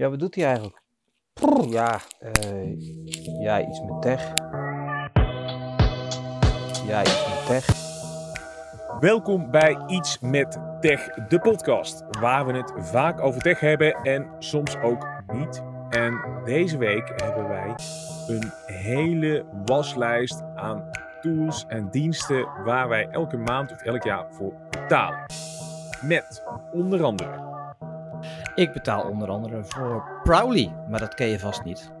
Ja, wat doet hij eigenlijk? Ja, eh, ja, iets met tech. Ja, iets met tech. Welkom bij Iets met Tech, de podcast, waar we het vaak over tech hebben en soms ook niet. En deze week hebben wij een hele waslijst aan tools en diensten waar wij elke maand of elk jaar voor betalen. Met onder andere Ik betaal onder andere voor Prowly, maar dat ken je vast niet.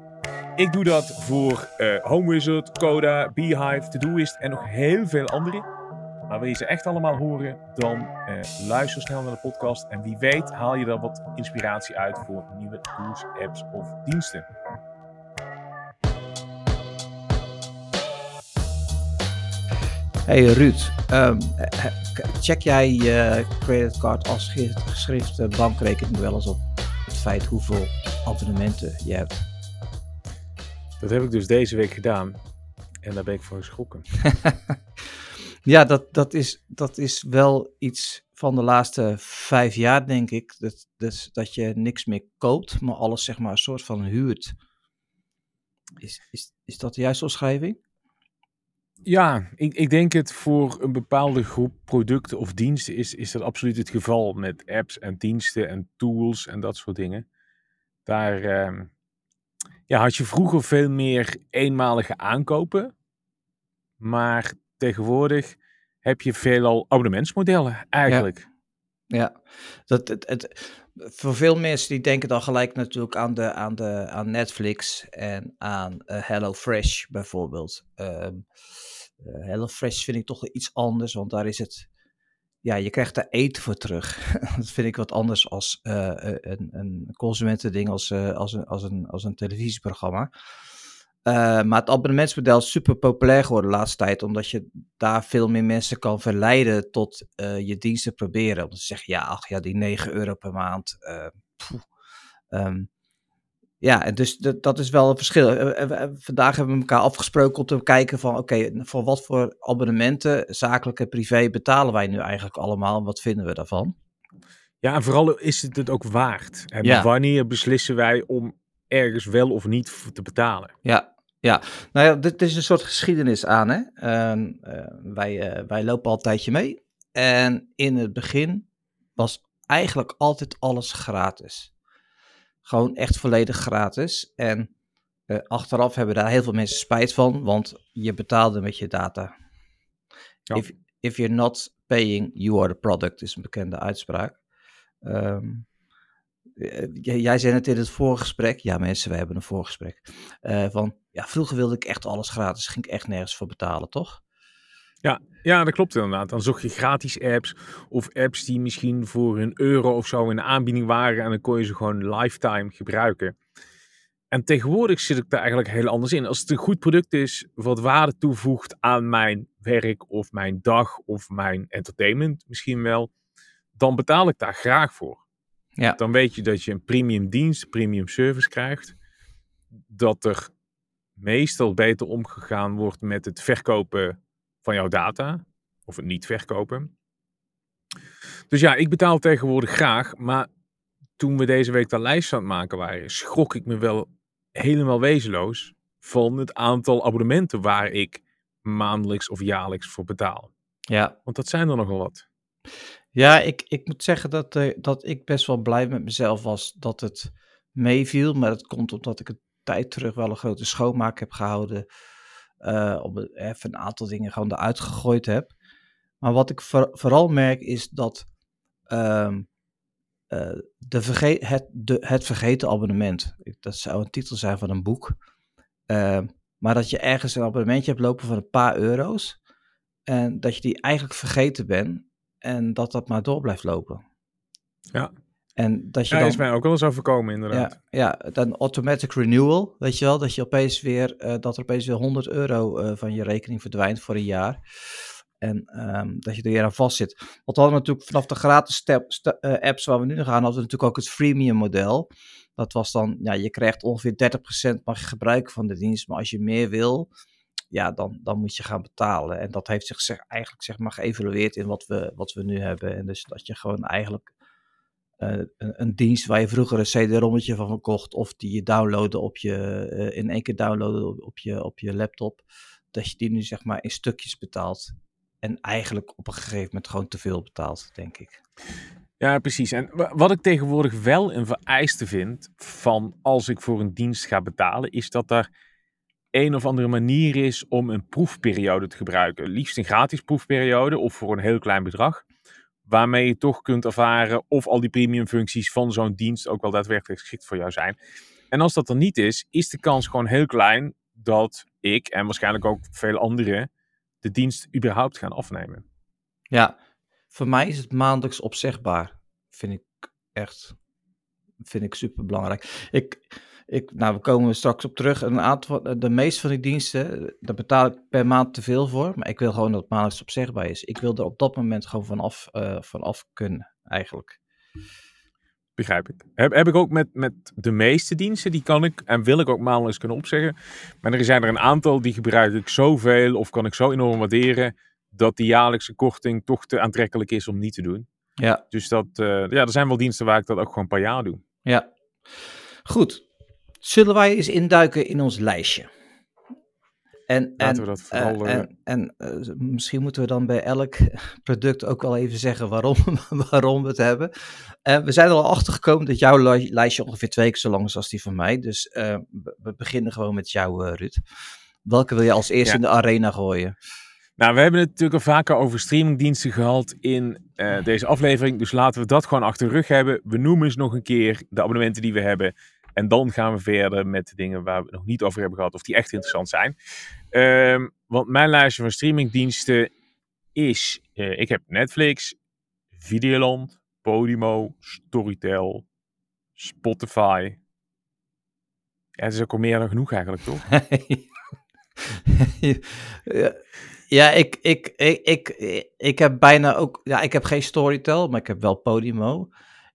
Ik doe dat voor eh HomeWizard, Coda, Beehive, Todoist en nog heel veel andere. Maar wil je ze echt allemaal horen, dan eh, luister snel naar de podcast. En wie weet haal je er wat inspiratie uit voor nieuwe tools, apps of diensten. Hey Ruud, ehm, eh, check jij je creditcard als ge- geschrifte bankrekening wel eens op het feit hoeveel abonnementen je hebt? Dat heb ik dus deze week gedaan. En daar ben ik van geschrokken. Ja, dat, dat, is, dat is wel iets van de laatste vijf jaar, denk ik. Dat, dus dat je niks meer koopt, maar alles zeg maar een soort van huurt. Is, is, is dat de juiste omschrijving? Ja, ik, ik denk het voor een bepaalde groep producten of diensten is, is dat absoluut het geval. Met apps en diensten en tools en dat soort dingen. Daar ehm, ja, had je vroeger veel meer eenmalige aankopen. Maar tegenwoordig heb je veelal abonnementsmodellen eigenlijk. Ja, dat, het, het, voor veel mensen die denken dan gelijk natuurlijk aan, de, aan, de, aan Netflix en aan eh, HelloFresh bijvoorbeeld. Ehm eh, HelloFresh vind ik toch iets anders, want daar is het, ja, je krijgt daar eten voor terug. dat vind ik wat anders als eh, een, een consumentending als, als, een, als, een, als een televisieprogramma. Eh, maar het abonnementsmodel is super populair geworden de laatste tijd, omdat je daar veel meer mensen kan verleiden tot eh, je diensten proberen. Omdat ze zeggen, ja, ach ja, die 9 euro per maand. eh. Ehm, ja, en dus dat, is wel een verschil. Vandaag hebben we elkaar afgesproken om te kijken van, oké, voor wat voor abonnementen, zakelijk en privé, betalen wij nu eigenlijk allemaal? Wat vinden we daarvan? Ja, en vooral is het het ook waard. En Ja. wanneer beslissen wij om ergens wel of niet voor te betalen? Ja, ja. Nou ja, dit is een soort geschiedenis aan, hè. Ehm, eh, wij, eh, wij lopen al een tijdje mee. En in het begin was eigenlijk altijd alles gratis. Gewoon echt volledig gratis. En eh, achteraf hebben daar heel veel mensen spijt van, want je betaalde met je data. Ja. If, if you're not paying, you are the product, is een bekende uitspraak. Ehm, eh, jij zei het in het voorgesprek, ja mensen, we hebben een voorgesprek, eh, van ja, vroeger wilde ik echt alles gratis, ging ik echt nergens voor betalen, toch? Ja, dat klopt inderdaad. Dan zocht je gratis apps of apps die misschien voor een euro of zo in de aanbieding waren en dan kon je ze gewoon lifetime gebruiken. En tegenwoordig zit ik daar eigenlijk heel anders in. Als het een goed product is wat waarde toevoegt aan mijn werk of mijn dag of mijn entertainment misschien wel, dan betaal ik daar graag voor. Ja. Dan weet je dat je een premium dienst, premium service krijgt. Dat er meestal beter omgegaan wordt met het verkopen van jouw data. Of het niet verkopen. Dus ja, ik betaal tegenwoordig graag. Maar toen we deze week de lijst aan het maken waren, schrok ik me wel helemaal wezenloos van het aantal abonnementen waar ik maandelijks of jaarlijks voor betaal. Ja, Want dat zijn er nogal wat. Ja ik, ik moet zeggen dat, eh, dat ik best wel blij met mezelf was dat het meeviel, maar dat komt omdat ik een tijd terug wel een grote schoonmaak heb gehouden, eh om even een aantal dingen gewoon eruit gegooid heb. Maar wat ik voor- vooral merk is dat ehm, eh, de het, de, het vergeten abonnement, dat zou een titel zijn van een boek, Ehm, maar dat je ergens een abonnementje hebt lopen van een paar euro's en dat je die eigenlijk vergeten bent en dat dat maar door blijft lopen. Ja. En dat je Ja, dan, is mij ook wel eens overkomen inderdaad. ja, ja, dan automatic renewal, weet je wel, dat je opeens weer, eh, dat er opeens weer 100 euro eh, van je rekening verdwijnt voor een jaar. En ehm, dat je er weer aan vast zit. Want we hadden natuurlijk vanaf de gratis step, sta- eh, apps waar we nu nog gaan, hadden we natuurlijk ook het freemium model. Dat was dan, ja, je krijgt ongeveer 30% mag je gebruiken van de dienst, maar als je meer wil, ja, dan, dan moet je gaan betalen. En dat heeft zich eigenlijk zeg maar geëvalueerd in wat we, wat we nu hebben. En dus dat je gewoon eigenlijk een, een, dienst waar je vroeger een CD-rommetje van verkocht, of die je downloadde op je, in één keer downloadde op je, op je laptop, dat je die nu zeg maar in stukjes betaalt. En eigenlijk op een gegeven moment gewoon te veel betaalt, denk ik. Ja, precies. En wat ik tegenwoordig wel een vereiste vind van als ik voor een dienst ga betalen, is dat er een of andere manier is om een proefperiode te gebruiken. Liefst een gratis proefperiode of voor een heel klein bedrag. Waarmee je toch kunt ervaren of al die premium functies van zo'n dienst ook wel daadwerkelijk geschikt voor jou zijn. En als dat er niet is, is de kans gewoon heel klein dat ik en waarschijnlijk ook veel anderen de dienst überhaupt gaan afnemen. Ja, voor mij is het maandelijks opzegbaar. Vind ik echt vind ik super belangrijk. Ik, ik, nou, we komen straks op terug. Een aantal, de meeste van die diensten, daar betaal ik per maand te veel voor. Maar ik wil gewoon dat het maandelijks opzegbaar is. Ik wil er op dat moment gewoon vanaf, uh, vanaf kunnen, eigenlijk. Begrijp ik. Heb, heb ik ook met, met de meeste diensten, die kan ik en wil ik ook maandelijks kunnen opzeggen. Maar er zijn er een aantal die gebruik ik zoveel of kan ik zo enorm waarderen, dat die jaarlijkse korting toch te aantrekkelijk is om niet te doen. Ja. Dus dat, uh, ja, er zijn wel diensten waar ik dat ook gewoon per jaar doe. Ja. Goed. Zullen wij eens induiken in ons lijstje? En, Laten en, we dat vooral... Uh, en, en uh, misschien moeten we dan bij elk product ook wel even zeggen waarom, waarom we het hebben. Uh, we zijn er al achter gekomen dat jouw lijstje ongeveer twee keer zo lang is als die van mij. Dus we beginnen gewoon met jou, Ruud. Welke wil je als eerste ja. in de arena gooien? Nou, we hebben het natuurlijk al vaker over streamingdiensten gehad in deze aflevering. Dus laten we dat gewoon achter de rug hebben. We noemen eens nog een keer de abonnementen die we hebben. En dan gaan we verder met dingen waar we nog niet over hebben gehad of die echt interessant zijn. Um, want mijn lijstje van streamingdiensten is, uh, ik heb Netflix, Videoland, Podimo, Storytel, Spotify. Ja, het is ook al meer dan genoeg eigenlijk, toch? ja, ik, ik, ik, ik, ik heb bijna ook, ja, ik heb geen Storytel, maar ik heb wel Podimo.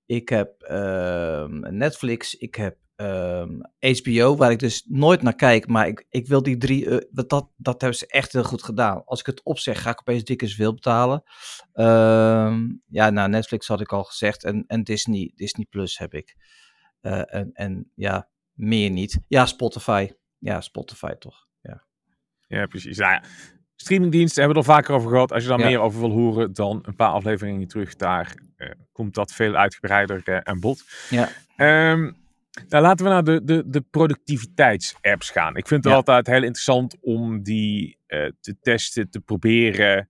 Ik heb uh, Netflix, ik heb um, ehm, HBO, waar ik dus nooit naar kijk. Maar ik, ik wil die drie, uh, dat, dat hebben ze echt heel goed gedaan. Als ik het opzeg, ga ik opeens dikke veel betalen. Um, ja, nou, Netflix had ik al gezegd. En, en Disney, Disney Plus heb ik. Uh, en, en ja, meer niet. Ja, Spotify. Ja, Spotify toch. Ja, ja precies. Nou ja, streamingdiensten hebben we er vaker over gehad. Als je daar ja. meer over wil horen, dan een paar afleveringen terug. Daar uh, komt dat veel uitgebreider aan bod. Ja. Um, nou, laten we naar de, de, de productiviteitsapps gaan. Ik vind het ja. altijd heel interessant om die uh, te testen, te proberen.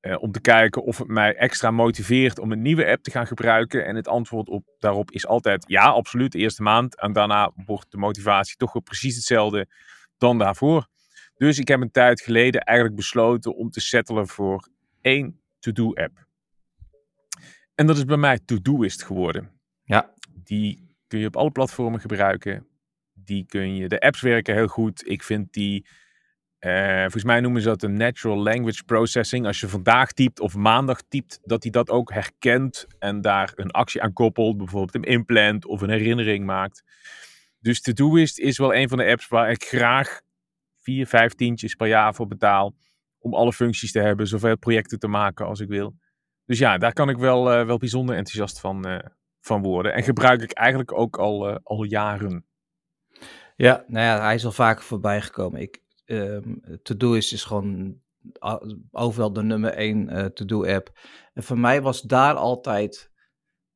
Uh, om te kijken of het mij extra motiveert om een nieuwe app te gaan gebruiken. En het antwoord op, daarop is altijd ja, absoluut, de eerste maand. En daarna wordt de motivatie toch weer precies hetzelfde dan daarvoor. Dus ik heb een tijd geleden eigenlijk besloten om te settelen voor één to-do-app. En dat is bij mij Todoist geworden. Ja. Die kun je op alle platformen gebruiken. Die kun je, de apps werken heel goed. Ik vind die, uh, volgens mij noemen ze dat een natural language processing. Als je vandaag typt of maandag typt, dat hij dat ook herkent en daar een actie aan koppelt. Bijvoorbeeld een implant of een herinnering maakt. Dus Todoist is wel een van de apps waar ik graag vier, vijf tientjes per jaar voor betaal. Om alle functies te hebben, zoveel projecten te maken als ik wil. Dus ja, daar kan ik wel, uh, wel bijzonder enthousiast van, uh, van worden. En gebruik ik eigenlijk ook al, uh, al jaren. Ja, nou ja, hij is al vaker voorbij gekomen. Ik, um, To-Do is, is gewoon overal de nummer één uh, To-Do app. En voor mij was daar altijd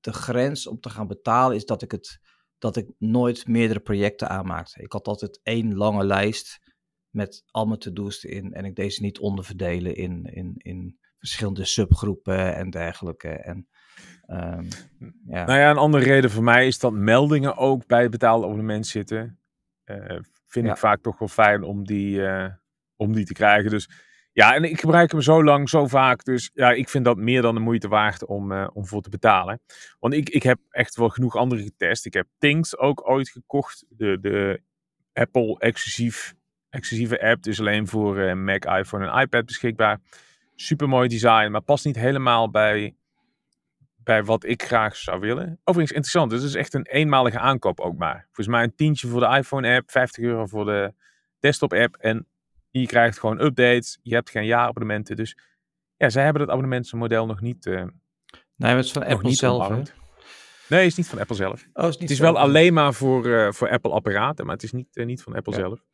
de grens om te gaan betalen, is dat ik het dat ik nooit meerdere projecten aanmaakte. Ik had altijd één lange lijst met al mijn to-do's erin en ik deze niet onderverdelen in, in, in verschillende subgroepen en dergelijke. En Um, ja. Nou ja, een andere reden voor mij is dat meldingen ook bij het betaalde abonnement zitten. Uh, vind ja. ik vaak toch wel fijn om die, uh, om die te krijgen. Dus ja, en ik gebruik hem zo lang, zo vaak. Dus ja, ik vind dat meer dan de moeite waard om, uh, om voor te betalen. Want ik, ik heb echt wel genoeg andere getest. Ik heb Things ook ooit gekocht. De, de Apple exclusief, exclusieve app. Dus alleen voor Mac, iPhone en iPad beschikbaar. Super mooi design, maar past niet helemaal bij bij wat ik graag zou willen. Overigens interessant, dus het is echt een eenmalige aankoop ook maar. Volgens mij een tientje voor de iPhone-app, 50 euro voor de desktop-app. En je krijgt gewoon updates, je hebt geen jaarabonnementen. Dus ja, zij hebben dat abonnementsmodel nog niet uh, Nee, het is van Apple zelf? Nee, is niet van Apple zelf. Oh, is niet Het is wel alleen maar voor, eh, voor Apple apparaten, maar het is niet, eh, niet van Apple Ja. zelf.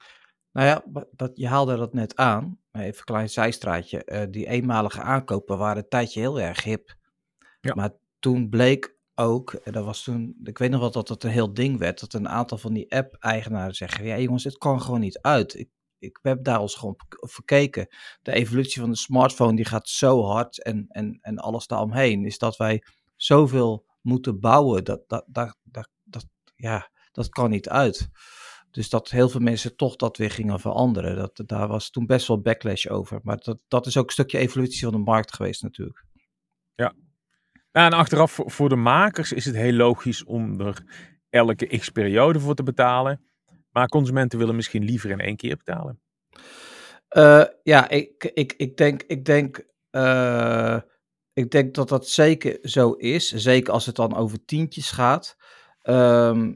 Nou ja, dat, je haalde dat net aan. Even een klein zijstraatje. Eh, die eenmalige aankopen waren een tijdje heel erg hip. Ja. Maar toen bleek ook, en dat was toen, ik weet nog wel dat het een heel ding werd, dat een aantal van die app-eigenaren zeggen, ja jongens, het kan gewoon niet uit. Ik, ik heb daar ons gewoon op verkeken. De evolutie van de smartphone die gaat zo hard en, en, en alles daaromheen, is dat wij zoveel moeten bouwen. Dat, dat, dat, dat, dat, ja, dat kan niet uit. Dus dat heel veel mensen toch dat weer gingen veranderen. Dat, daar was toen best wel backlash over. Maar dat, dat is ook een stukje evolutie van de markt geweest natuurlijk. Nou, en achteraf voor, voor de makers is het heel logisch om er elke x-periode voor te betalen. Maar consumenten willen misschien liever in één keer betalen. Eh, ja, ik, ik, ik denk, ik, denk, eh, ik denk dat dat zeker zo is. Zeker als het dan over tientjes gaat. Ehm,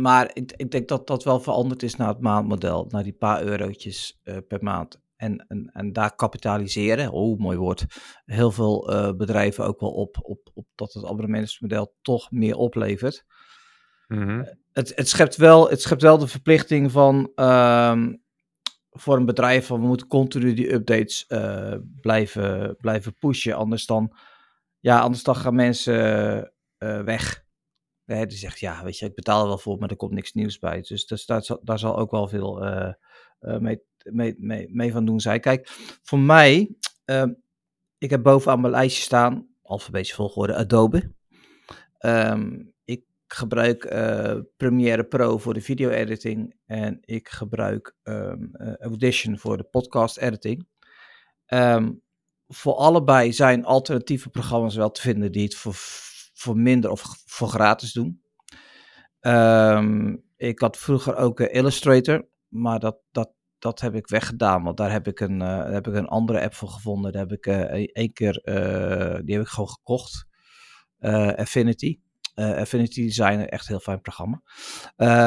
maar ik, ik denk dat dat wel veranderd is naar het maandmodel. Naar die paar eurotjes eh, per maand. En, en, en daar kapitaliseren, oh mooi woord, heel veel eh, bedrijven ook wel op, op, op dat het abonnementsmodel toch meer oplevert. Mhm. het, het, schept wel, het schept wel de verplichting van ehm, voor een bedrijf van we moeten continu die updates eh, blijven, blijven pushen. Anders dan, ja, anders dan gaan mensen eh, weg. Die zegt, ja, weet je, ik betaal er wel voor, maar er komt niks nieuws bij. Dus, dus daar, zal, daar zal ook wel veel eh, eh, mee, mee, mee, van doen zijn. Kijk, voor mij, ehm, ik heb bovenaan mijn lijstje staan, alfabetische volgorde, Adobe. Ehm, ik gebruik eh, Premiere Pro voor de video editing en ik gebruik ehm, eh, Audition voor de podcast editing. Voor allebei zijn alternatieve programma's wel te vinden die het voor, voor minder of voor gratis doen. Ehm, ik had vroeger ook Illustrator, maar dat, dat, dat heb ik weggedaan, want daar heb ik een, eh, heb ik een andere app voor gevonden. Daar heb ik eh, e- één keer, eh, die heb ik gewoon gekocht. Affinity. Affinity Designer, echt een heel fijn programma.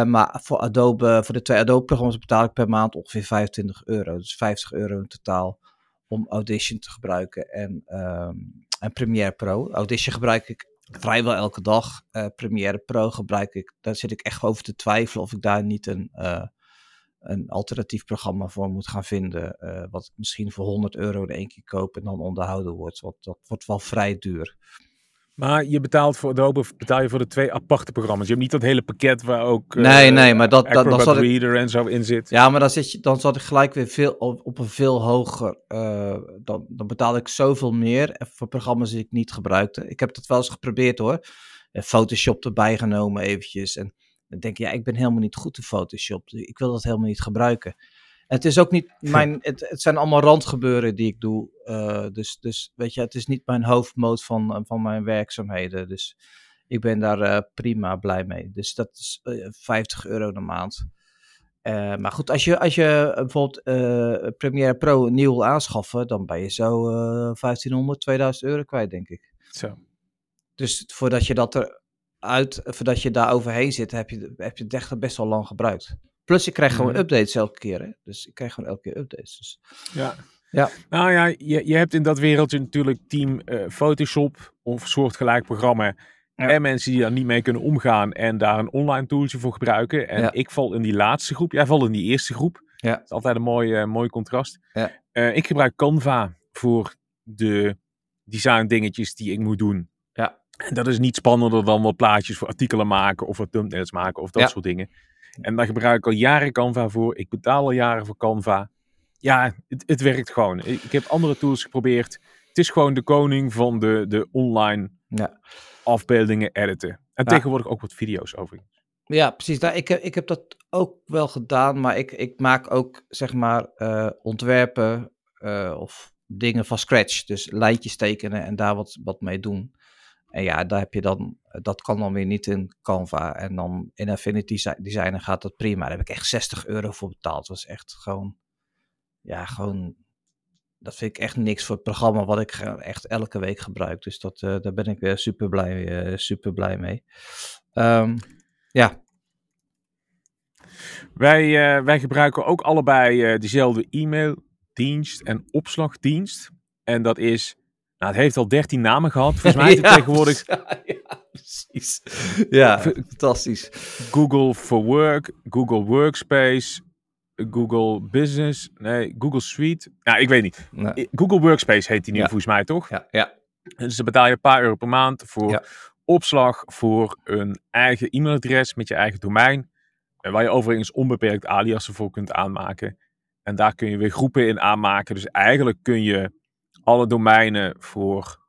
Maar voor Adobe, voor de twee Adobe-programma's betaal ik per maand ongeveer 25 euro. Dus 50 euro in totaal om Audition te gebruiken en, ehm, en Premiere Pro. Audition gebruik ik vrijwel elke dag. Eh, Premiere Pro gebruik ik, daar zit ik echt over te twijfelen of ik daar niet een, eh, een alternatief programma voor moet gaan vinden. eh, wat misschien voor 100 euro de één keer koop en dan onderhouden wordt. Want dat wordt wel vrij duur. Maar je betaalt voor Adobe betaal je voor de twee aparte programma's. Je hebt niet dat hele pakket waar ook eh, Nee, nee, maar dat- dat- dat Acrobat zat ik- Reader en zo in zit. Ja, maar dan, zit je, dan zat ik gelijk weer veel, op, op een veel hoger. eh, dan, dan betaalde ik zoveel meer voor programma's die ik niet gebruikte. Ik heb dat wel eens geprobeerd hoor. Eh, Photoshop erbij genomen eventjes. En dan denk ik, ja, ik ben helemaal niet goed in Photoshop. Ik wil dat helemaal niet gebruiken. Het is ook niet mijn. Het, het zijn allemaal randgebeuren die ik doe. eh, dus, dus weet je, het is niet mijn hoofdmoot van, van mijn werkzaamheden. Dus ik ben daar eh, prima blij mee. Dus dat is eh, 50 euro de maand. Eh, maar goed, als je, als je eh, bijvoorbeeld eh, Premiere Pro nieuw wil aanschaffen, dan ben je zo eh 1500, 2000 euro kwijt, denk ik. Zo. Dus voordat je dat eruit, voordat je daar overheen zit, heb je, heb je het echt best wel lang gebruikt. Plus, ik krijg gewoon Mhm. updates elke keer. Hè? Dus ik krijg gewoon elke keer updates. Dus. Ja. Ja. Nou ja, je, je hebt in dat wereldje natuurlijk team eh, Photoshop of soortgelijk programma. Ja. En mensen die daar niet mee kunnen omgaan en daar een online tooltje voor gebruiken. En Ja. ik val in die laatste groep. Jij valt in die eerste groep. Ja. Dat is altijd een mooi, eh, mooi contrast. Eh, ik gebruik Canva voor de design dingetjes die ik moet doen. Ja. En dat is niet spannender dan wat plaatjes voor artikelen maken of wat thumbnails maken of dat soort dingen. En daar gebruik ik al jaren Canva voor. Ik betaal al jaren voor Canva. Ja, het, het werkt gewoon. Ik, heb andere tools geprobeerd. Het is gewoon de koning van de, de online Ja. afbeeldingen editen. En Ja. tegenwoordig ook wat video's overigens. Ja, precies. Nou, ik, heb, ik heb dat ook wel gedaan, maar ik, ik maak ook zeg maar eh, ontwerpen eh, of dingen van scratch. Dus lijntjes tekenen en daar wat, wat mee doen. En ja, daar heb je dan, dat kan dan weer niet in Canva. En dan in Affinity Desi- Designer gaat dat prima. Daar heb ik echt 60 euro voor betaald. Dat was echt gewoon, ja, gewoon, dat vind ik echt niks voor het programma wat ik echt elke week gebruik. Dus dat, eh, daar ben ik weer super blij, eh, super blij mee. Ehm, ja, Wij, eh, wij gebruiken ook allebei dezelfde e-maildienst en opslagdienst. En dat is, Nou, het heeft al 13 namen gehad. Volgens mij heeft het Ja, tegenwoordig Ja, precies. Ja, fantastisch. Google for Work, Google Workspace, Google Business, nee, Google Suite. Ja, ik weet niet. Google Workspace heet die nu volgens mij, toch? ja, ja. Dus dan betaal je een paar euro per maand voor opslag voor een eigen e-mailadres met je eigen domein. En waar je overigens onbeperkt aliasen voor kunt aanmaken. En daar kun je weer groepen in aanmaken. Dus eigenlijk kun je alle domeinen voor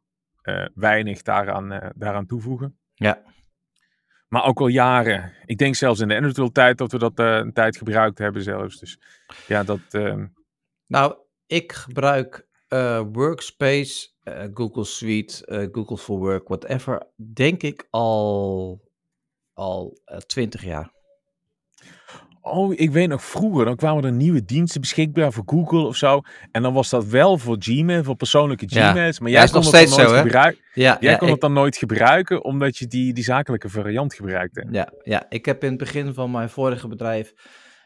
eh, weinig daaraan, eh, daaraan toevoegen. Ja. Maar ook al jaren. Ik denk zelfs in de Android tijd dat we dat eh, een tijd gebruikt hebben zelfs. Dus ja, dat... ehm, Nou, ik gebruik Workspace, Google Suite, Google for Work, whatever, denk ik al, al eh, 20 jaar. Oh, ik weet nog vroeger, dan kwamen er nieuwe diensten beschikbaar voor Google of zo. En dan was dat wel voor Gmail, voor persoonlijke Ja. Gmails. Maar Ja, jij is kon nog het dan nooit zo, gebruiken. Ja, Jij kon ik, het dan nooit gebruiken, omdat je die, die zakelijke variant gebruikte. ja, ja, ik heb in het begin van mijn vorige bedrijf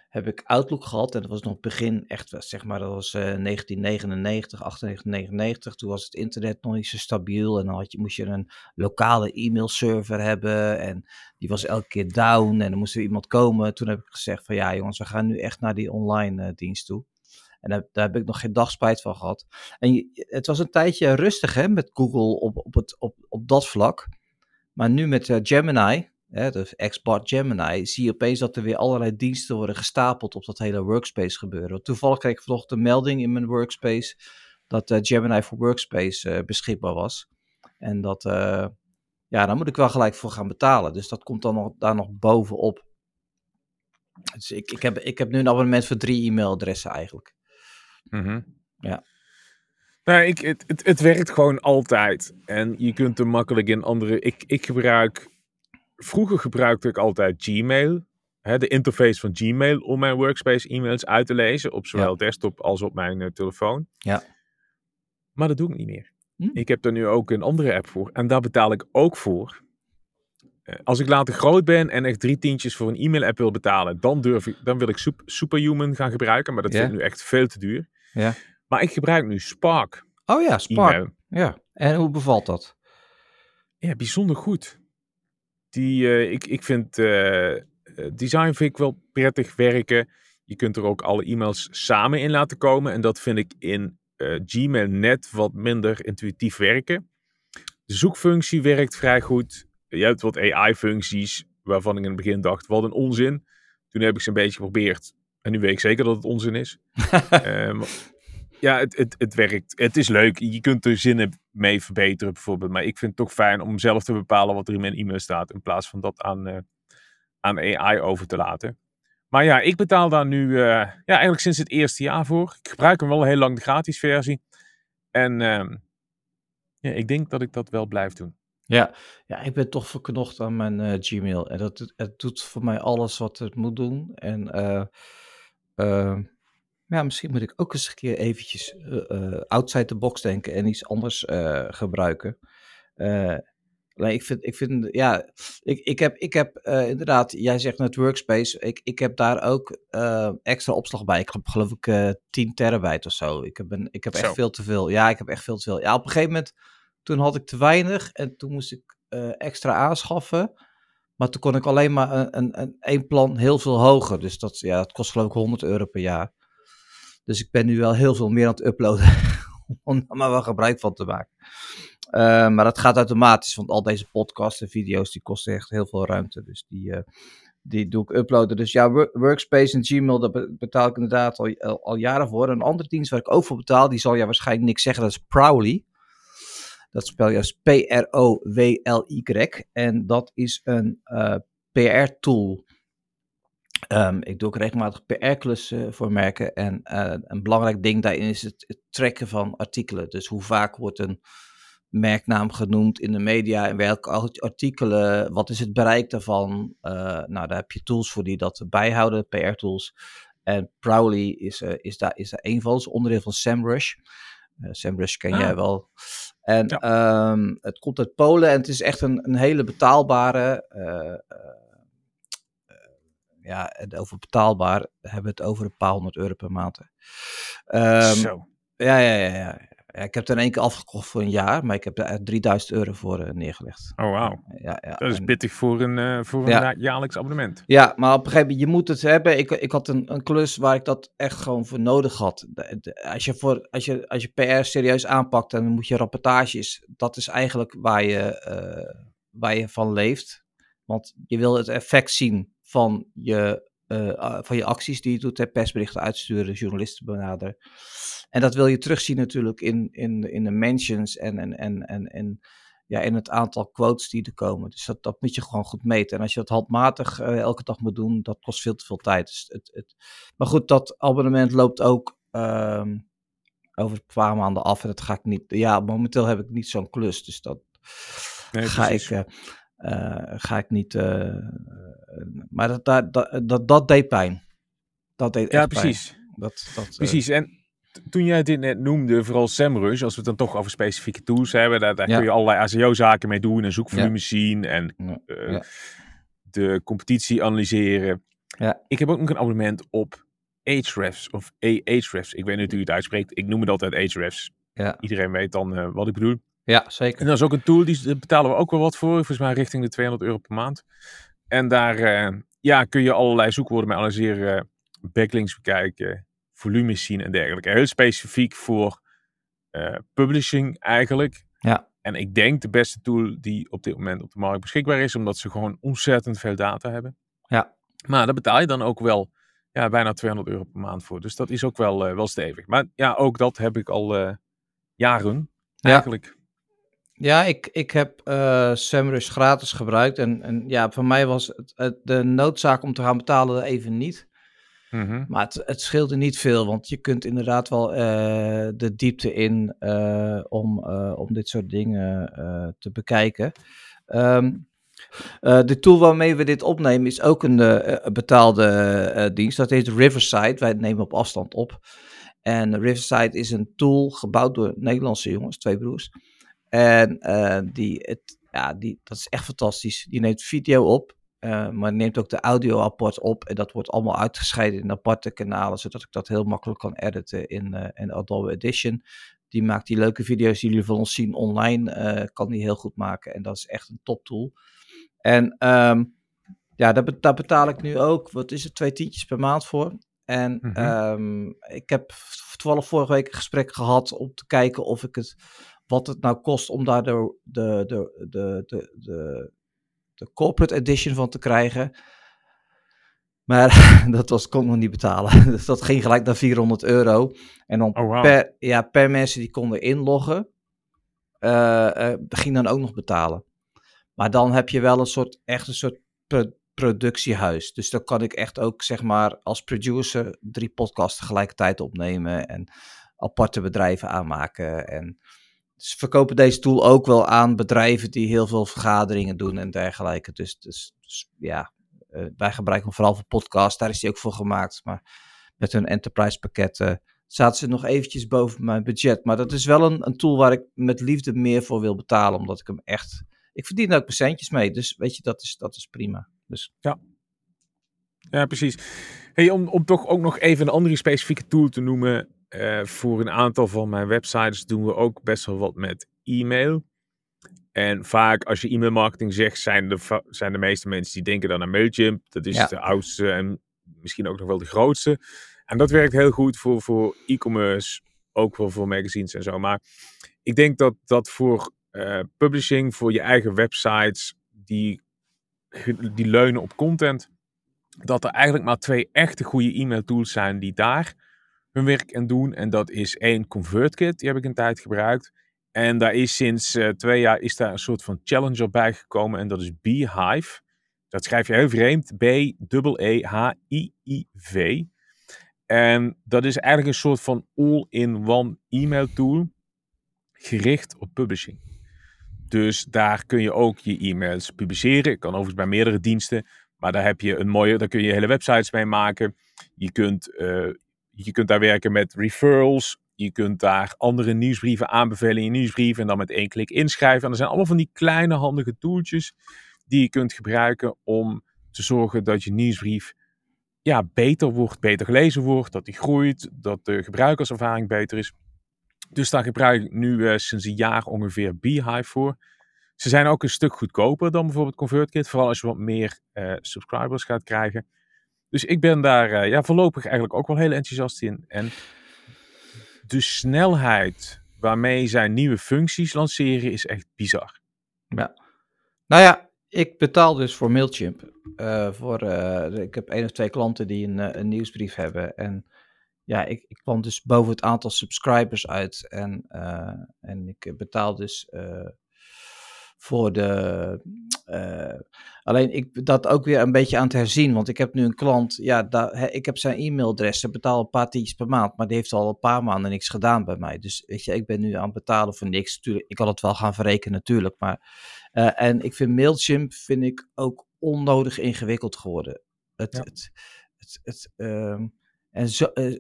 heb ik Outlook gehad. En dat was nog het begin, echt, zeg maar, dat was eh 1999, 98, 99. Toen was het internet nog niet zo stabiel. En dan had je, moest je een lokale e-mailserver hebben. En die was elke keer down. En dan moest er iemand komen. Toen heb ik gezegd van, ja jongens, we gaan nu echt naar die online eh, dienst toe. En daar, daar heb ik nog geen dag spijt van gehad. En het was een tijdje rustig hè, met Google op, op, het, op, op dat vlak. Maar nu met eh, Gemini, hè, de ex-Bart Gemini, zie je opeens dat er weer allerlei diensten worden gestapeld op dat hele workspace gebeuren. Want Toevallig kreeg ik vanochtend een melding in mijn workspace dat eh, Gemini voor Workspace eh, beschikbaar was. En dat, eh, ja, daar moet ik wel gelijk voor gaan betalen. Dus dat komt dan nog, daar nog bovenop. Dus ik, ik, heb, ik heb nu een abonnement voor drie e-mailadressen eigenlijk. Mhm. Ja. Nou, ik, het, het, het werkt gewoon altijd. En je kunt er makkelijk in andere... Ik, ik gebruik... Vroeger gebruikte ik altijd Gmail. Hè, de interface van Gmail om mijn workspace e-mails uit te lezen. Op zowel desktop als op mijn eh, telefoon. Ja. Maar dat doe ik niet meer. Hm. Ik heb er nu ook een andere app voor. En daar betaal ik ook voor. Eh, Als ik later groot ben en echt drie tientjes voor een e-mail-app wil betalen, dan, durf ik, dan wil ik Sup- Superhuman gaan gebruiken. Maar dat Ja. vind ik nu echt veel te duur. Ja. Maar ik gebruik nu Spark Oh ja, Spark. Ja. En hoe bevalt dat? Ja, bijzonder goed. Die, eh, ik, ik vind eh, eh, design vind ik wel prettig werken. Je kunt er ook alle e-mails samen in laten komen. En dat vind ik in Gmail net wat minder intuïtief werken. De zoekfunctie werkt vrij goed. Je hebt wat AI-functies waarvan ik in het begin dacht, wat een onzin. Toen heb ik ze een beetje geprobeerd. En nu weet ik zeker dat het onzin is. Ehm, ja, het, het, het werkt. Het is leuk. Je kunt er zinnen mee verbeteren bijvoorbeeld. Maar ik vind het toch fijn om zelf te bepalen wat er in mijn e-mail staat. In plaats van dat aan, eh, aan AI over te laten. Maar ja, ik betaal daar nu eh, ja, eigenlijk sinds het eerste jaar voor. Ik gebruik hem wel heel lang de gratis versie. En ehm, ja, ik denk dat ik dat wel blijf doen. Ja, ja, ik ben toch verknocht aan mijn eh, Gmail. En dat, het, doet voor mij alles wat het moet doen. En eh, eh, ja, misschien moet ik ook eens een keer eventjes eh, eh, outside the box denken en iets anders eh, gebruiken. Alleen ik vind, ik vind, ja, ik, ik heb, ik heb inderdaad, jij zegt net workspace, ik, ik heb daar ook extra opslag bij. Ik heb geloof ik eh 10 terabyte of zo. Ik heb, een, ik heb echt Zo. veel te veel. Ja, ik heb echt veel te veel. Ja, op een gegeven moment, toen had ik te weinig en toen moest ik extra aanschaffen. Maar toen kon ik alleen maar een, een, een, één plan heel veel hoger. Dus dat, ja, dat kost geloof ik 100 euro per jaar. Dus ik ben nu wel heel veel meer aan het uploaden. om er maar wel gebruik van te maken. Eh, maar dat gaat automatisch, want al deze podcasts en video's die kosten echt heel veel ruimte. Dus die, eh, die doe ik uploaden. Dus ja, Wor- Workspace en Gmail, daar be- betaal ik inderdaad al, al, al jaren voor. Een andere dienst waar ik ook voor betaal, die zal jij waarschijnlijk niks zeggen, dat is Prowly. Dat spel je als P-R-O-W-L-Y. En dat is een eh, PR-tool. Ehm, ik doe ook regelmatig PR-klussen voor merken. En eh, een belangrijk ding daarin is het, het tracken van artikelen. Dus hoe vaak wordt een merknaam genoemd in de media en welke art- artikelen, wat is het bereik daarvan? Eh, nou, daar heb je tools voor die dat bijhouden, PR-tools. En Prowly is, eh, is, daar, is daar een van, is onderdeel van SEMrush. Eh, SEMrush ken Ah. jij wel. En Ja. ehm, het komt uit Polen en het is echt een, een hele betaalbare. Eh, eh, eh, ja, en over betaalbaar hebben we het over een paar honderd euro per maand. Ehm, Zo. ja, ja, ja, ja. Ja, ik heb het in één keer afgekocht voor een jaar, maar ik heb er 3000 euro voor uh, neergelegd. Oh, wauw. Ja, ja, Dat is en- pittig voor een, eh, voor een Ja. ja- jaarlijks abonnement. Ja, maar op een gegeven moment, je moet het hebben. Ik, ik had een, een klus waar ik dat echt gewoon voor nodig had. De- de- als, je voor, als, je, als je PR serieus aanpakt, dan moet je rapportages. Dat is eigenlijk waar je, eh, waar je van leeft. Want je wil het effect zien van je, eh, ah, van je acties die je doet. Hè, persberichten uitsturen, journalisten benaderen. En dat wil je terugzien natuurlijk in, in, in de mentions en, en, en, en, en ja, in het aantal quotes die er komen. Dus dat, dat moet je gewoon goed meten. En als je dat handmatig eh, elke dag moet doen, dat kost veel te veel tijd. Dus het, het... Maar goed, dat abonnement loopt ook ehm, over een paar maanden af. En dat ga ik niet. Ja, momenteel heb ik niet zo'n klus. Dus dat Nee, ga, ik, ga ik niet. eh, eh, maar dat, dat, dat, dat, deed pijn. Dat deed Ja, echt pijn. precies. Dat, dat, eh, Precies. En toen jij dit net noemde, vooral SEMrush, als we het dan toch over specifieke tools hebben, daar, daar Ja. kun je allerlei ASO-zaken mee doen en zoekvolumes zien en eh, ja. de competitie analyseren. Ja. Ik heb ook nog een abonnement op Ahrefs of Ahrefs. Ik weet niet hoe je het uitspreekt. Ik noem het altijd Ahrefs. ja. Iedereen weet dan eh, wat ik bedoel. Ja, zeker. En dat is ook een tool, die betalen we ook wel wat voor. Volgens mij richting de 200 euro per maand. En daar eh, ja, kun je allerlei zoekwoorden mee analyseren, backlinks bekijken, volumes zien en dergelijke. Heel specifiek voor eh, publishing eigenlijk. Ja. En ik denk de beste tool die op dit moment op de markt beschikbaar is, omdat ze gewoon ontzettend veel data hebben. Ja. Maar daar betaal je dan ook wel ja, bijna 200 euro per maand voor. Dus dat is ook wel, eh, wel stevig. Maar ja, ook dat heb ik al eh, jaren Ja. eigenlijk. Ja, ik, ik heb SEMrush gratis gebruikt. En, en ja, voor mij was het, het- de noodzaak om te gaan betalen even niet. Mhm. Maar het, het scheelde niet veel, want je kunt inderdaad wel eh, de diepte in eh, om, om dit soort dingen te bekijken. Ehm, eh, de tool waarmee we dit opnemen is ook een betaalde dienst. Dat heet Riverside. Wij nemen op afstand op. En Riverside is een tool gebouwd door Nederlandse jongens, twee broers. En eh, die, het, ja, die, dat is echt fantastisch. Die neemt video op, eh, maar neemt ook de audio apart op. En dat wordt allemaal uitgescheiden in aparte kanalen, zodat ik dat heel makkelijk kan editen in, eh, in Adobe Audition. Die maakt die leuke video's die jullie van ons zien online, kan die heel goed maken. En dat is echt een top tool. En ehm, ja, daar betaal ik nu ook, wat is het, twee tientjes per maand voor. En Mhm. ehm, ik heb toevallig vorige week een gesprek gehad om te kijken of ik het, wat het nou kost om daar de, de, de, de, de, de, de corporate edition van te krijgen. Maar dat was, kon ik nog niet betalen. Dus dat ging gelijk naar 400 euro. En dan Oh, wow. per, ja, per mensen die konden inloggen, eh, eh, ging dan ook nog betalen. Maar dan heb je wel een soort, echt een soort pro- productiehuis. Dus dan kan ik echt ook, zeg maar, als producer drie podcasts tegelijkertijd opnemen en aparte bedrijven aanmaken. En ze verkopen deze tool ook wel aan bedrijven die heel veel vergaderingen doen en dergelijke. Dus, dus, dus ja, eh, wij gebruiken hem vooral voor podcasts. Daar is die ook voor gemaakt. Maar met hun enterprise pakketten zaten ze nog eventjes boven mijn budget. Maar dat is wel een, een tool waar ik met liefde meer voor wil betalen. Omdat ik hem echt... Ik verdien er ook mijn centjes mee. Dus weet je, dat is, dat is prima. Dus Ja, precies. Hey, om, om toch ook nog even een andere specifieke tool te noemen. Eh, voor een aantal van mijn websites doen we ook best wel wat met e-mail. En vaak als je e-mailmarketing zegt, zijn de, zijn de meeste mensen die denken dan aan Mailchimp. Dat is Ja. de oudste en misschien ook nog wel de grootste. En dat werkt heel goed voor, voor e-commerce, ook wel voor magazines en zo. Maar ik denk dat dat voor eh, publishing, voor je eigen websites, die, die leunen op content, dat er eigenlijk maar twee echte goede e-mail tools zijn die daar hun werk in doen. En dat is één ConvertKit, die heb ik een tijd gebruikt. En daar is sinds eh, twee jaar is daar een soort van challenger bijgekomen en dat is Beehive. Dat schrijf je heel vreemd, B-E-E-H-I-I-V. En dat is eigenlijk een soort van all-in-one e-mail tool gericht op publishing. Dus daar kun je ook je e-mails publiceren. Kan overigens bij meerdere diensten. Maar daar heb je een mooie, daar kun je hele websites mee maken. Je kunt, eh, je kunt daar werken met referrals. Je kunt daar andere nieuwsbrieven aanbevelen in je nieuwsbrief. En dan met één klik inschrijven. En er zijn allemaal van die kleine handige tooltjes die je kunt gebruiken om te zorgen dat je nieuwsbrief ja, beter wordt, beter gelezen wordt, dat die groeit, dat de gebruikerservaring beter is. Dus daar gebruik ik nu eh, sinds een jaar ongeveer Beehive voor. Ze zijn ook een stuk goedkoper dan bijvoorbeeld ConvertKit. Vooral als je wat meer eh, subscribers gaat krijgen. Dus ik ben daar eh, ja, voorlopig eigenlijk ook wel heel enthousiast in. En de snelheid waarmee zij nieuwe functies lanceren is echt bizar. Ja. Nou ja, ik betaal dus voor Mailchimp. Uh, voor, uh, ik heb één of twee klanten die een, een nieuwsbrief hebben. En ja, ik, ik kwam dus boven het aantal subscribers uit. En, en ik betaal dus voor de. Uh, alleen ik dat ook weer een beetje aan het herzien. Want ik heb nu een klant. Ja, daar, ik heb zijn e-mailadres. Ze betaalt een paar tientjes per maand. Maar die heeft al een paar maanden niks gedaan bij mij. Dus weet je, ik ben nu aan het betalen voor niks. Tuurlijk, ik kan het wel gaan verrekenen, natuurlijk. Maar. Uh, en ik vind Mailchimp vind ik ook onnodig ingewikkeld geworden. Het. Ja. het, het, het um, en zo, uh,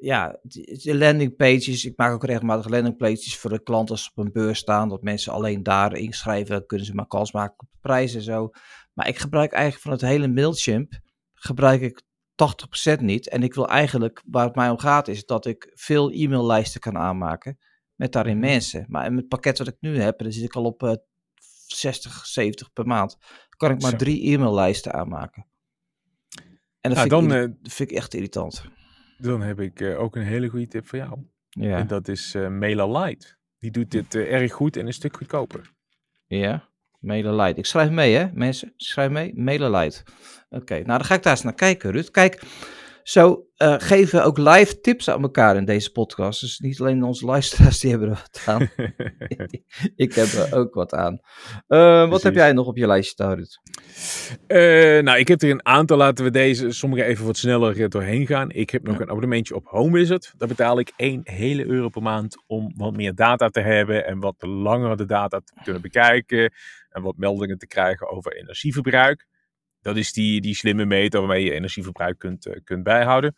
ja, de landingpages. Ik maak ook regelmatig landingpages voor de klanten als op een beurs staan. Dat mensen alleen daar inschrijven. Dan kunnen ze maar kans maken op de prijs en zo. Maar ik gebruik eigenlijk van het hele Mailchimp. Gebruik ik 80% niet. En ik wil eigenlijk, waar het mij om gaat, is dat ik veel e-maillijsten kan aanmaken. Met daarin mensen. Maar in het pakket wat ik nu heb, dan zit ik al op uh, 60, 70 per maand. Kan ik maar Zo. drie e-maillijsten aanmaken. En dat, ja, vind, dan, ik, uh, dat vind ik echt irritant. Dan heb ik uh, ook een hele goede tip voor jou. Ja. En dat is uh, MailerLite. Die doet dit uh, erg goed en een stuk goedkoper. Ja, MailerLite. Ik schrijf mee, hè, mensen? Schrijf mee. MailerLite. Oké, okay. nou dan ga ik daar eens naar kijken, Ruud. Kijk, zo uh, geven we ook live tips aan elkaar in deze podcast. Dus niet alleen onze luisteraars die hebben er wat aan. ik heb er ook wat aan. Uh, wat heb jij nog op je lijstje Ruud? Uh, nou, ik heb er een aantal. Laten we deze sommige even wat sneller doorheen gaan. Ik heb nog ja. een abonnementje op HomeWizard. Daar betaal ik 1 hele euro per maand om wat meer data te hebben. En wat langer de data te kunnen bekijken. En wat meldingen te krijgen over energieverbruik. Dat is die, die slimme meter waarmee je energieverbruik kunt, uh, kunt bijhouden.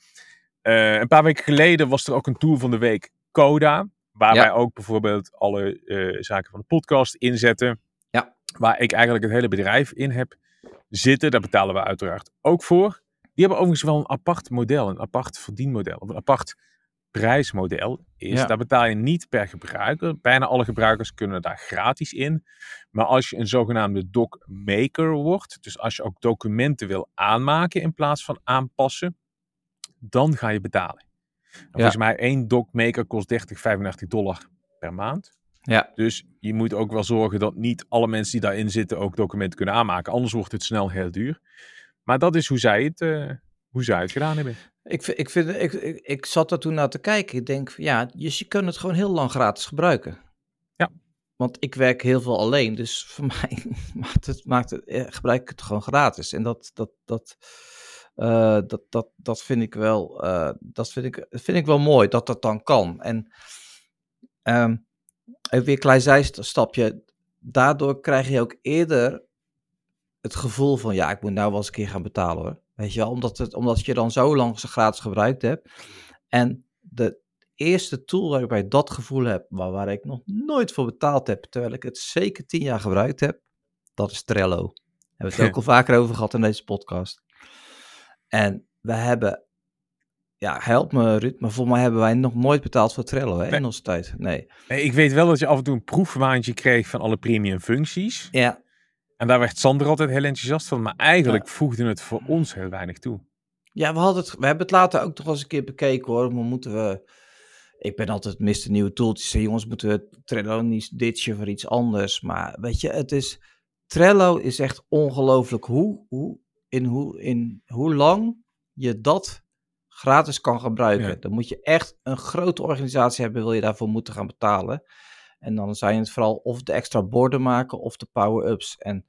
Uh, een paar weken geleden was er ook een tool van de week, Coda. Waar ja. wij ook bijvoorbeeld alle uh, zaken van de podcast inzetten. Ja. Waar ik eigenlijk het hele bedrijf in heb zitten. Daar betalen we uiteraard ook voor. Die hebben overigens wel een apart model, een apart verdienmodel. Of een apart prijsmodel is. Ja. Daar betaal je niet per gebruiker. Bijna alle gebruikers kunnen daar gratis in. Maar als je een zogenaamde docmaker wordt, dus als je ook documenten wil aanmaken in plaats van aanpassen, dan ga je betalen. En volgens mij één docmaker kost 30, 35 dollar per maand. Ja. Dus je moet ook wel zorgen dat niet alle mensen die daarin zitten ook documenten kunnen aanmaken. Anders wordt het snel heel duur. Maar dat is hoe zij het, uh, hoe zij het gedaan hebben. Ik, ik, vind, ik, ik, ik zat er toen naar te kijken. Ik denk, ja, je, je kunt het gewoon heel lang gratis gebruiken. Ja. Want ik werk heel veel alleen, dus voor mij maakt het, maakt het, gebruik ik het gewoon gratis. En dat, dat, dat, uh, dat, dat, dat vind ik wel, uh, dat vind ik, vind ik wel mooi dat dat dan kan. En um, even weer een klein zijstapje. Daardoor krijg je ook eerder het gevoel van, ja, ik moet nou wel eens een keer gaan betalen hoor. Weet je wel, omdat, het, omdat je dan zo lang ze gratis gebruikt hebt. En de eerste tool waarbij ik dat gevoel heb, waar, waar ik nog nooit voor betaald heb, terwijl ik het zeker tien jaar gebruikt heb, dat is Trello. Daar hebben we het ook al vaker over gehad in deze podcast. En we hebben, ja, help me Ruud, maar volgens mij hebben wij nog nooit betaald voor Trello hè, in onze tijd. Nee. nee. Ik weet wel dat je af en toe een proefmaandje kreeg van alle premium functies. Ja. En daar werd Sander altijd heel enthousiast van, maar eigenlijk ja. voegde het voor ons heel weinig toe. Ja, we, hadden het, we hebben het later ook nog eens een keer bekeken hoor. Maar moeten we. Ik ben altijd Mr. Nieuwe Tooltjes. En jongens, moeten we Trello niet ditchen voor iets anders. Maar weet je, het is. Trello is echt ongelooflijk hoe, hoe, in, hoe, in hoe lang je dat gratis kan gebruiken. Ja. Dan moet je echt een grote organisatie hebben, wil je daarvoor moeten gaan betalen. En dan zijn het vooral of de extra borden maken of de power-ups. En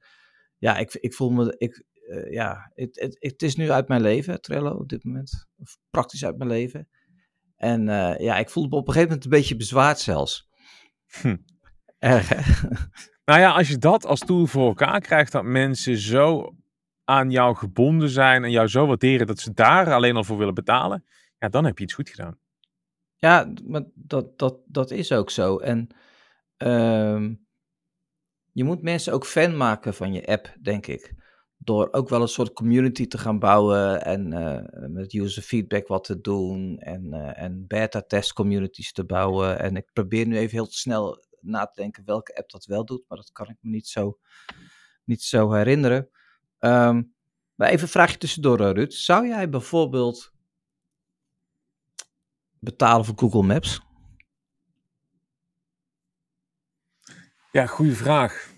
ja, ik, ik voel me, ik, uh, ja, het, het, het, is nu uit mijn leven, Trello, op dit moment. Of praktisch uit mijn leven. En uh, ja, ik voelde me op een gegeven moment een beetje bezwaard zelfs. Hm. Erg, Nou ja, als je dat als tool voor elkaar krijgt, dat mensen zo aan jou gebonden zijn en jou zo waarderen dat ze daar alleen al voor willen betalen, ja, dan heb je iets goed gedaan. Ja, maar dat, dat, dat is ook zo. En um, je moet mensen ook fan maken van je app, denk ik. door ook wel een soort community te gaan bouwen en uh, met user feedback wat te doen en, uh, en beta test communities te bouwen. En ik probeer nu even heel snel na te denken welke app dat wel doet, maar dat kan ik me niet zo, niet zo herinneren. Um, maar even een vraagje tussendoor, Ruud. Zou jij bijvoorbeeld betalen voor Google Maps? Ja, goede vraag.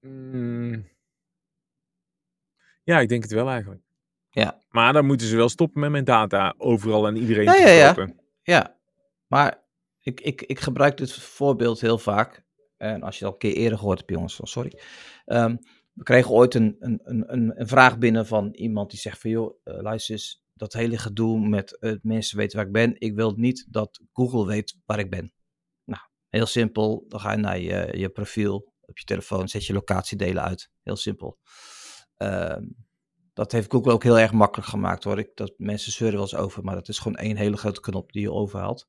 Mm. Ja, ik denk het wel eigenlijk. Ja. Maar dan moeten ze wel stoppen met mijn data overal en iedereen ja, te ja. Ja. ja, maar ik, ik, ik gebruik dit voorbeeld heel vaak. En als je dat een keer eerder gehoord hebt, jongens, sorry. Um, we kregen ooit een, een, een, een vraag binnen van iemand die zegt van... joh, uh, luister eens, dat hele gedoe met uh, mensen weten waar ik ben. Ik wil niet dat Google weet waar ik ben. Heel simpel. Dan ga je naar je, je profiel op je telefoon, zet je locatiedelen uit. Heel simpel. Uh, dat heeft Google ook heel erg makkelijk gemaakt hoor. Ik, dat, mensen zeuren wel eens over, maar dat is gewoon één hele grote knop die je overhaalt.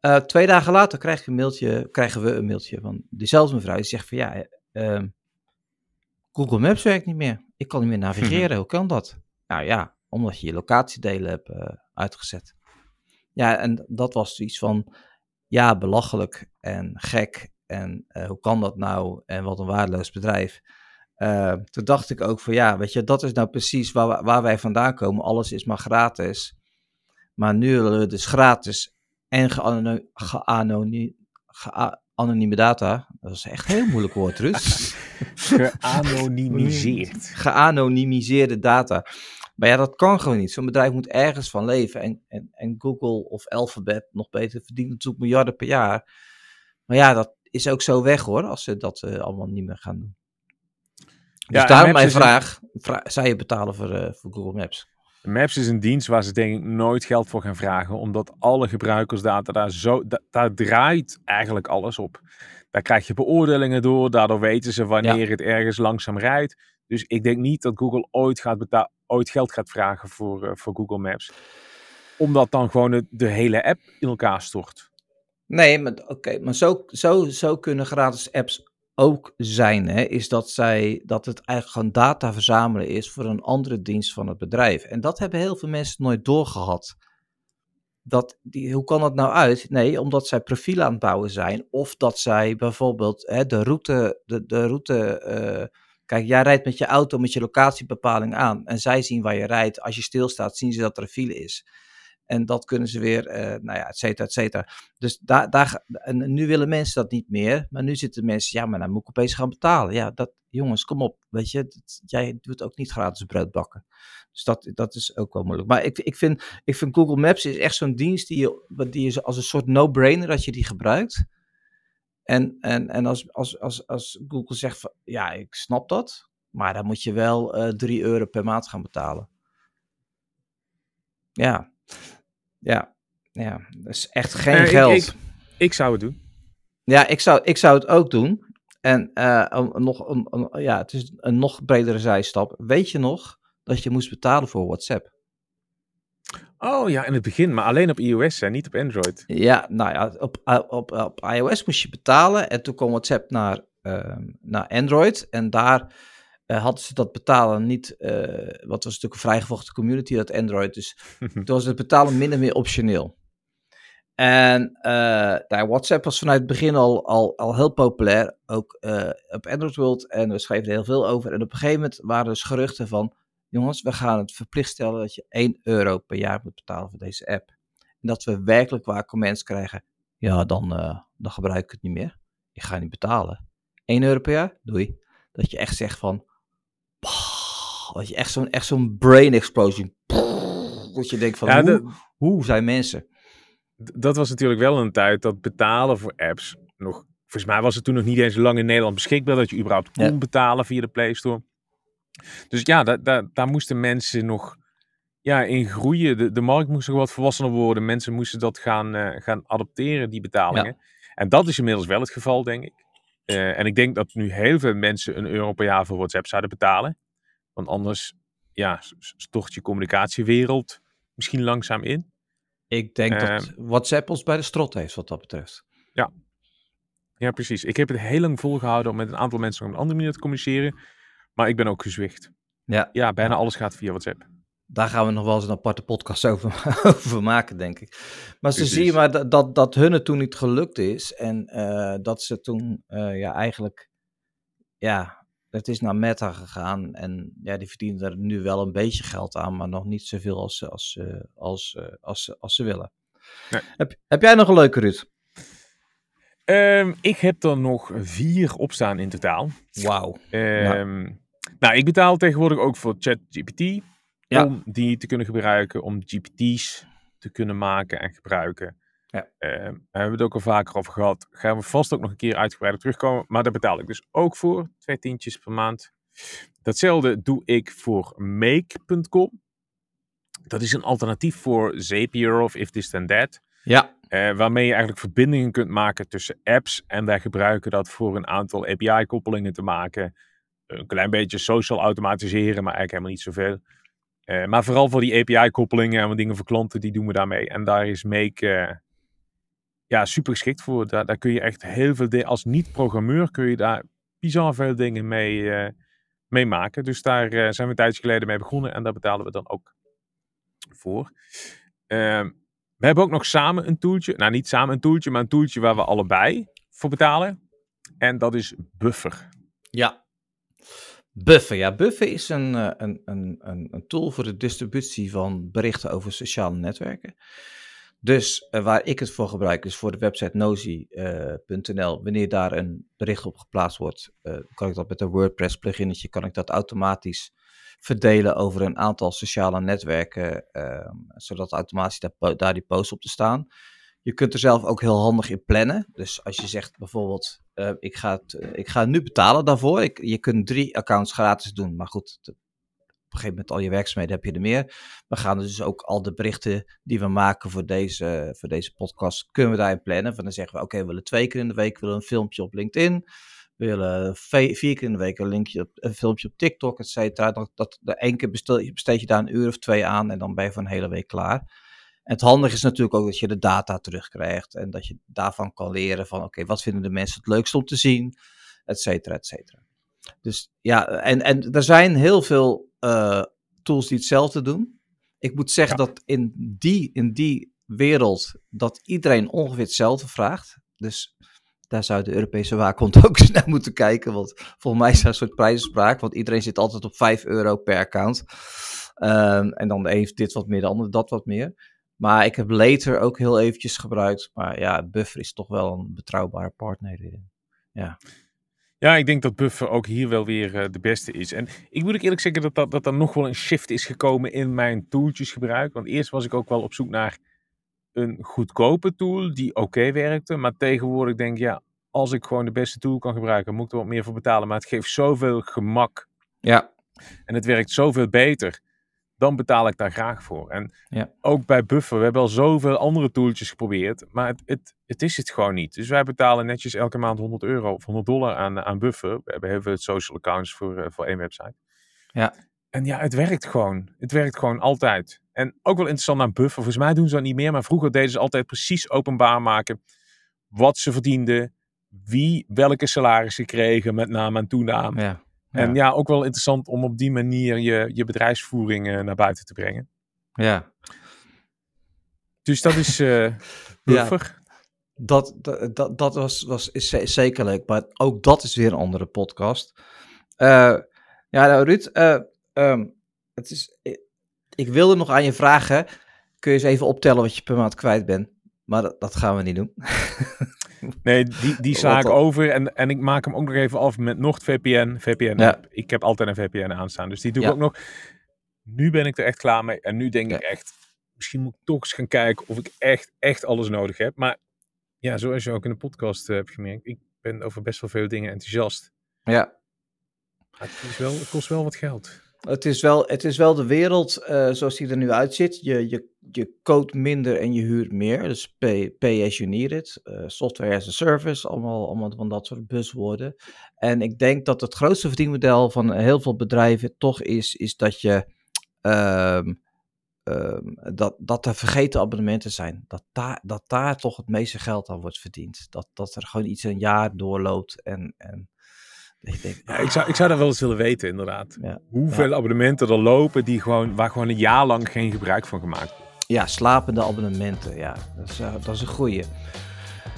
Uh, twee dagen later krijg een mailtje, krijgen we een mailtje van diezelfde mevrouw. Die zegt van ja, uh, Google Maps werkt niet meer. Ik kan niet meer navigeren. Hoe kan dat? Nou ja, omdat je je locatiedelen hebt uh, uitgezet. Ja, en dat was zoiets van, ja, belachelijk en gek. En uh, hoe kan dat nou? En wat een waardeloos bedrijf. Uh, toen dacht ik ook van, ja, weet je, dat is nou precies waar, waar wij vandaan komen. Alles is maar gratis. Maar nu willen we dus gratis en geanoniem, geanonieme data. Dat is echt een heel moeilijk woord, Rus. Geanonimiseerd. Geanonimiseerde data. Maar ja, dat kan gewoon niet. Zo'n bedrijf moet ergens van leven. En, en, en Google of Alphabet, nog beter, verdient natuurlijk miljarden per jaar. Maar ja, dat is ook zo weg hoor, als ze dat uh, allemaal niet meer gaan doen. Dus Ja, daarom mijn een- vraag, vra- zou je betalen voor, eh, voor Google Maps? Maps is een dienst waar ze denk ik nooit geld voor gaan vragen, omdat alle gebruikersdata daar zo, da- daar draait eigenlijk alles op. Daar krijg je beoordelingen door, daardoor weten ze wanneer het ergens langzaam rijdt. Dus ik denk niet dat Google ooit, gaat beta- ooit geld gaat vragen voor, eh, voor Google Maps. Omdat dan gewoon de hele app in elkaar stort. Nee, maar oké, maar zo, zo, zo kunnen gratis apps ook zijn, hè, is dat, zij, dat het eigenlijk gewoon data verzamelen is voor een andere dienst van het bedrijf. En dat hebben heel veel mensen nooit doorgehad. Dat, die, hoe kan dat nou uit? Nee, omdat zij profielen aan het bouwen zijn, of dat zij bijvoorbeeld hè, de route, de, de route eh, kijk, jij rijdt met je auto met je locatiebepaling aan, en zij zien waar je rijdt. Als je stilstaat, zien ze dat er een file is. En dat kunnen ze weer, eh, nou ja, et cetera, et cetera. Dus daar, daar, en nu willen mensen dat niet meer. Maar nu zitten mensen, ja, maar dan moet ik opeens gaan betalen. Ja, dat, jongens, kom op. Weet je, jij doet ook niet gratis brood bakken. Dus dat, dat is ook wel moeilijk. Maar ik, ik, vind, ik vind Google Maps is echt zo'n dienst die je, die je als een soort no-brainer dat je die gebruikt. En, en, en als, als, als, als Google zegt van, ja, ik snap dat. Maar dan moet je wel eh 3 euro per maand gaan betalen. Ja, ja, ja. Dat is echt geen Eh, geld. ik- Ik zou het doen. Ja, ik zou, ik zou het ook doen. En eh, een nog, een, een- ja, het is een nog bredere zijstap. Weet je nog dat je moest betalen voor WhatsApp? Oh ja, in het begin, maar alleen op iOS en niet op Android. Ja, nou ja, op, op, op, iOS moest je betalen. En toen kwam WhatsApp naar, ehm, naar Android. En daar eh, hadden ze dat betalen niet... eh wat was natuurlijk een vrijgevochten community, dat Android. Dus toen was het betalen min of meer optioneel. En eh, nou, WhatsApp was vanuit het begin al, al, al heel populair, ook op Android World. En we schreven er heel veel over. En op een gegeven moment waren er dus geruchten van... jongens, we gaan het verplicht stellen dat je 1 euro per jaar moet betalen voor deze app. En dat we werkelijk waar comments krijgen... ja, dan, eh, dan gebruik ik het niet meer. Ik ga niet betalen. 1 euro per jaar? Doei. Dat je echt zegt van... Dat je echt zo'n echt zo'n brain explosion... Dat je denkt van, Ja, hoe, de- hoe zijn mensen... Dat was natuurlijk wel een tijd dat betalen voor apps nog. Volgens mij was het toen nog niet eens lang in Nederland beschikbaar dat je überhaupt kon Ja. betalen via de Play Store. Dus ja, da- da- daar moesten mensen nog ja, in groeien. De, de markt moest nog wat volwassener worden. Mensen moesten dat gaan, eh, gaan adopteren, die betalingen. En dat is inmiddels wel het geval, denk ik. Eh, en ik denk dat nu heel veel mensen een euro per jaar voor WhatsApp zouden betalen. Want anders ja, stort je communicatiewereld misschien langzaam in. Ik denk dat WhatsApp ons bij de strot heeft wat dat betreft. Ja, precies. Ik heb het heel lang volgehouden om met een aantal mensen op een andere manier te communiceren. Maar ik ben ook gezwicht. Ja. ja, bijna alles gaat via WhatsApp. Daar gaan we nog wel eens een aparte podcast over, over maken, denk ik. Maar ze zien maar dat, dat, dat hun het toen niet gelukt is. En eh, dat ze toen eh, ja, eigenlijk. Ja, het is naar Meta gegaan. En ja, die verdienen er nu wel een beetje geld aan. Maar nog niet zoveel als, ze- als, als, eh, als, ze- als ze willen. Nee. Heb, heb jij nog een leuke, Ruud? Ehm, ik heb er nog vier opstaan in totaal. Wauw. Nou, ik betaal tegenwoordig ook voor ChatGPT. Ja. Om die te kunnen gebruiken, om GPT's te kunnen maken en gebruiken. Ja. Ehm, daar hebben we het ook al vaker over gehad. Gaan we vast ook nog een keer uitgebreider terugkomen. Maar daar betaal ik dus ook voor. Twee tientjes per maand. Datzelfde doe ik voor make.com. Dat is een alternatief voor Zapier of If This Then That. Ja. Eh, waarmee je eigenlijk verbindingen kunt maken tussen apps. En wij gebruiken dat voor een aantal API-koppelingen te maken. Een klein beetje social automatiseren, maar eigenlijk helemaal niet zoveel. Eh, maar vooral voor die API-koppelingen en dingen voor klanten, die doen we daarmee. En daar is Make eh, ja, super geschikt voor. Daar, kun je echt heel veel dingen, als niet-programmeur kun je daar bizar veel dingen mee, eh, mee maken. Dus daar zijn we een tijdje geleden mee begonnen en daar betalen we dan ook voor. Ehm, we hebben ook nog samen een toeltje. Nou, niet samen een toeltje, maar een toeltje waar we allebei voor betalen. En dat is Buffer. Ja. Buffer, ja. Buffer is een, eh, een, een, een, een tool voor de distributie van berichten over sociale netwerken. Dus eh, waar ik het voor gebruik is voor de website nozy.nl. Wanneer daar een bericht op geplaatst wordt, eh, kan ik dat met een WordPress pluginnetje, kan ik dat automatisch verdelen over een aantal sociale netwerken, eh, zodat automatisch daar, daar die posts op te staan. Je kunt er zelf ook heel handig in plannen. Dus als je zegt bijvoorbeeld, eh, ik, ga eh, ik ga nu betalen daarvoor. Ik, je kunt drie accounts gratis doen. Maar goed, op een gegeven moment al je werkzaamheden heb je er meer. We gaan dus ook al de berichten die we maken voor deze, voor deze podcast, kunnen we daarin plannen. Van dan zeggen we, oké, we willen twee keer in de week we willen een filmpje op LinkedIn. We willen vier keer in de week een, linkje een filmpje op TikTok, et cetera. Dat, dat, de één keer besteed je daar een uur of twee aan en dan ben je voor een hele week klaar. Het handige is natuurlijk ook dat je de data terugkrijgt en dat je daarvan kan leren van oké, wat vinden de mensen het leukst om te zien, et cetera, et cetera. Dus ja, en, en er zijn heel veel eh, tools die hetzelfde doen. Ik moet zeggen dat in die, in die wereld dat iedereen ongeveer hetzelfde vraagt. Dus daar zou de Europese waakhond ook eens naar moeten kijken. Want volgens mij is daar een soort prijzenspraak. Want iedereen zit altijd op 5 euro per account. Ehm, en dan heeft dit wat meer, de ander dat wat meer. Maar ik heb later ook heel eventjes gebruikt. Maar ja, Buffer is toch wel een betrouwbare partner hierin. Ja, ik denk dat Buffer ook hier wel weer eh, de beste is. En ik moet ook eerlijk zeggen dat, dat, dat er nog wel een shift is gekomen in mijn tooltjesgebruik. Want eerst was ik ook wel op zoek naar een goedkope tool die oké werkte. Maar tegenwoordig denk ik, ja, als ik gewoon de beste tool kan gebruiken, moet ik er wat meer voor betalen. Maar het geeft zoveel gemak Ja, en het werkt zoveel beter. Dan betaal ik daar graag voor. En Ja. ook bij Buffer, we hebben al zoveel andere tooltjes geprobeerd. Maar het, het, het is het gewoon niet. Dus wij betalen netjes elke maand 100 euro of 100 dollar aan, aan Buffer. We hebben heel veel social accounts voor, eh, voor één website. Ja. En ja, het werkt gewoon. Het werkt gewoon altijd. En ook wel interessant aan Buffer. Volgens mij doen ze dat niet meer. Maar vroeger deden ze altijd precies openbaar maken. Wat ze verdienden. Wie welke salarissen kregen. Met naam en toenaam. ja. En ja, ook wel interessant om op die manier je, je bedrijfsvoering eh, naar buiten te brengen. ja. Dus dat is Buffer. Dat, dat, dat, dat was, was is ze- zeker leuk, maar ook dat is weer een andere podcast. Eh, ja, nou Ruud, eh, ehm, het is, ik, ik wilde nog aan je vragen, kun je eens even optellen wat je per maand kwijt bent? Maar dat, dat gaan we niet doen. Nee, die, die sla ik over. En, en ik maak hem ook nog even af met NordVPN. VPN Ja. app. Ik heb altijd een VPN aanstaan. Dus die doe Ja. ik ook nog. Nu ben ik er echt klaar mee. En nu denk ik Ja. echt, misschien moet ik toch eens gaan kijken of ik echt, echt alles nodig heb. Maar ja, zoals je ook in de podcast eh, hebt gemerkt, ik ben over best wel veel dingen enthousiast. Ja, Maar het, is wel, het kost wel wat geld. het is wel, het is wel de wereld eh, zoals die er nu uitziet. Je, je, je koopt minder en je huurt meer. Dus pay, pay as you need it. Eh, software as a service. Allemaal, allemaal van dat soort buzzwoorden. En ik denk dat het grootste verdienmodel van heel veel bedrijven toch is, is dat je ehm, ehm, dat, dat er vergeten abonnementen zijn. Dat daar, dat daar toch het meeste geld aan wordt verdiend. Dat, dat er gewoon iets een jaar doorloopt en, en Ik, denk, Ja, ik, zou, ik zou dat wel eens willen weten, inderdaad. Ja. Hoeveel abonnementen er lopen die gewoon, waar gewoon een jaar lang geen gebruik van gemaakt wordt. Ja, slapende abonnementen. Ja, dat is, eh, dat is een goeie.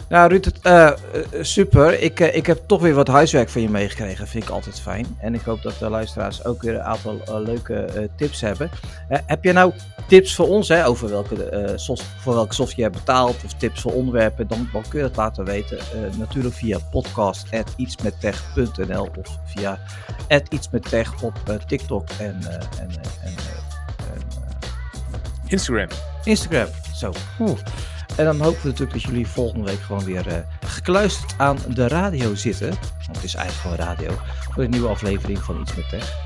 Nou, Ruud, eh, eh, super. Ik, ik heb toch weer wat huiswerk van je meegekregen. Vind ik altijd fijn. En ik hoop dat de luisteraars ook weer een aantal leuke tips hebben. Heb je nou tips voor ons hè, over welke, soft- voor welke software je betaalt? Of tips voor onderwerpen? Dan, kun je dat laten weten. Natuurlijk via podcast.ietsmettech.nl of via @ietsmettech op TikTok en, en, en, Instagram. Instagram. Zo. Oeh. En dan hopen we natuurlijk dat jullie volgende week gewoon weer eh, gekluisterd aan de radio zitten. Want het is eigenlijk gewoon radio. Voor een nieuwe aflevering van Iets met Tech.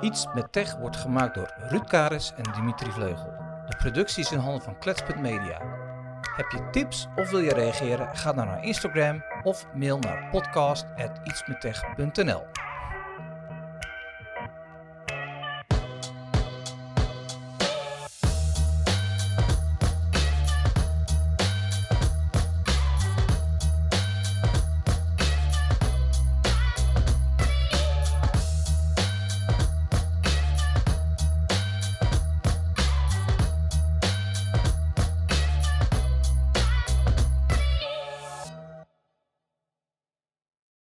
Iets met Tech wordt gemaakt door Ruud Karis en Dimitri Vleugel. De productie is in handen van Klets.media. Heb je tips of wil je reageren? Ga dan naar Instagram of mail naar podcast.ietsmettech.nl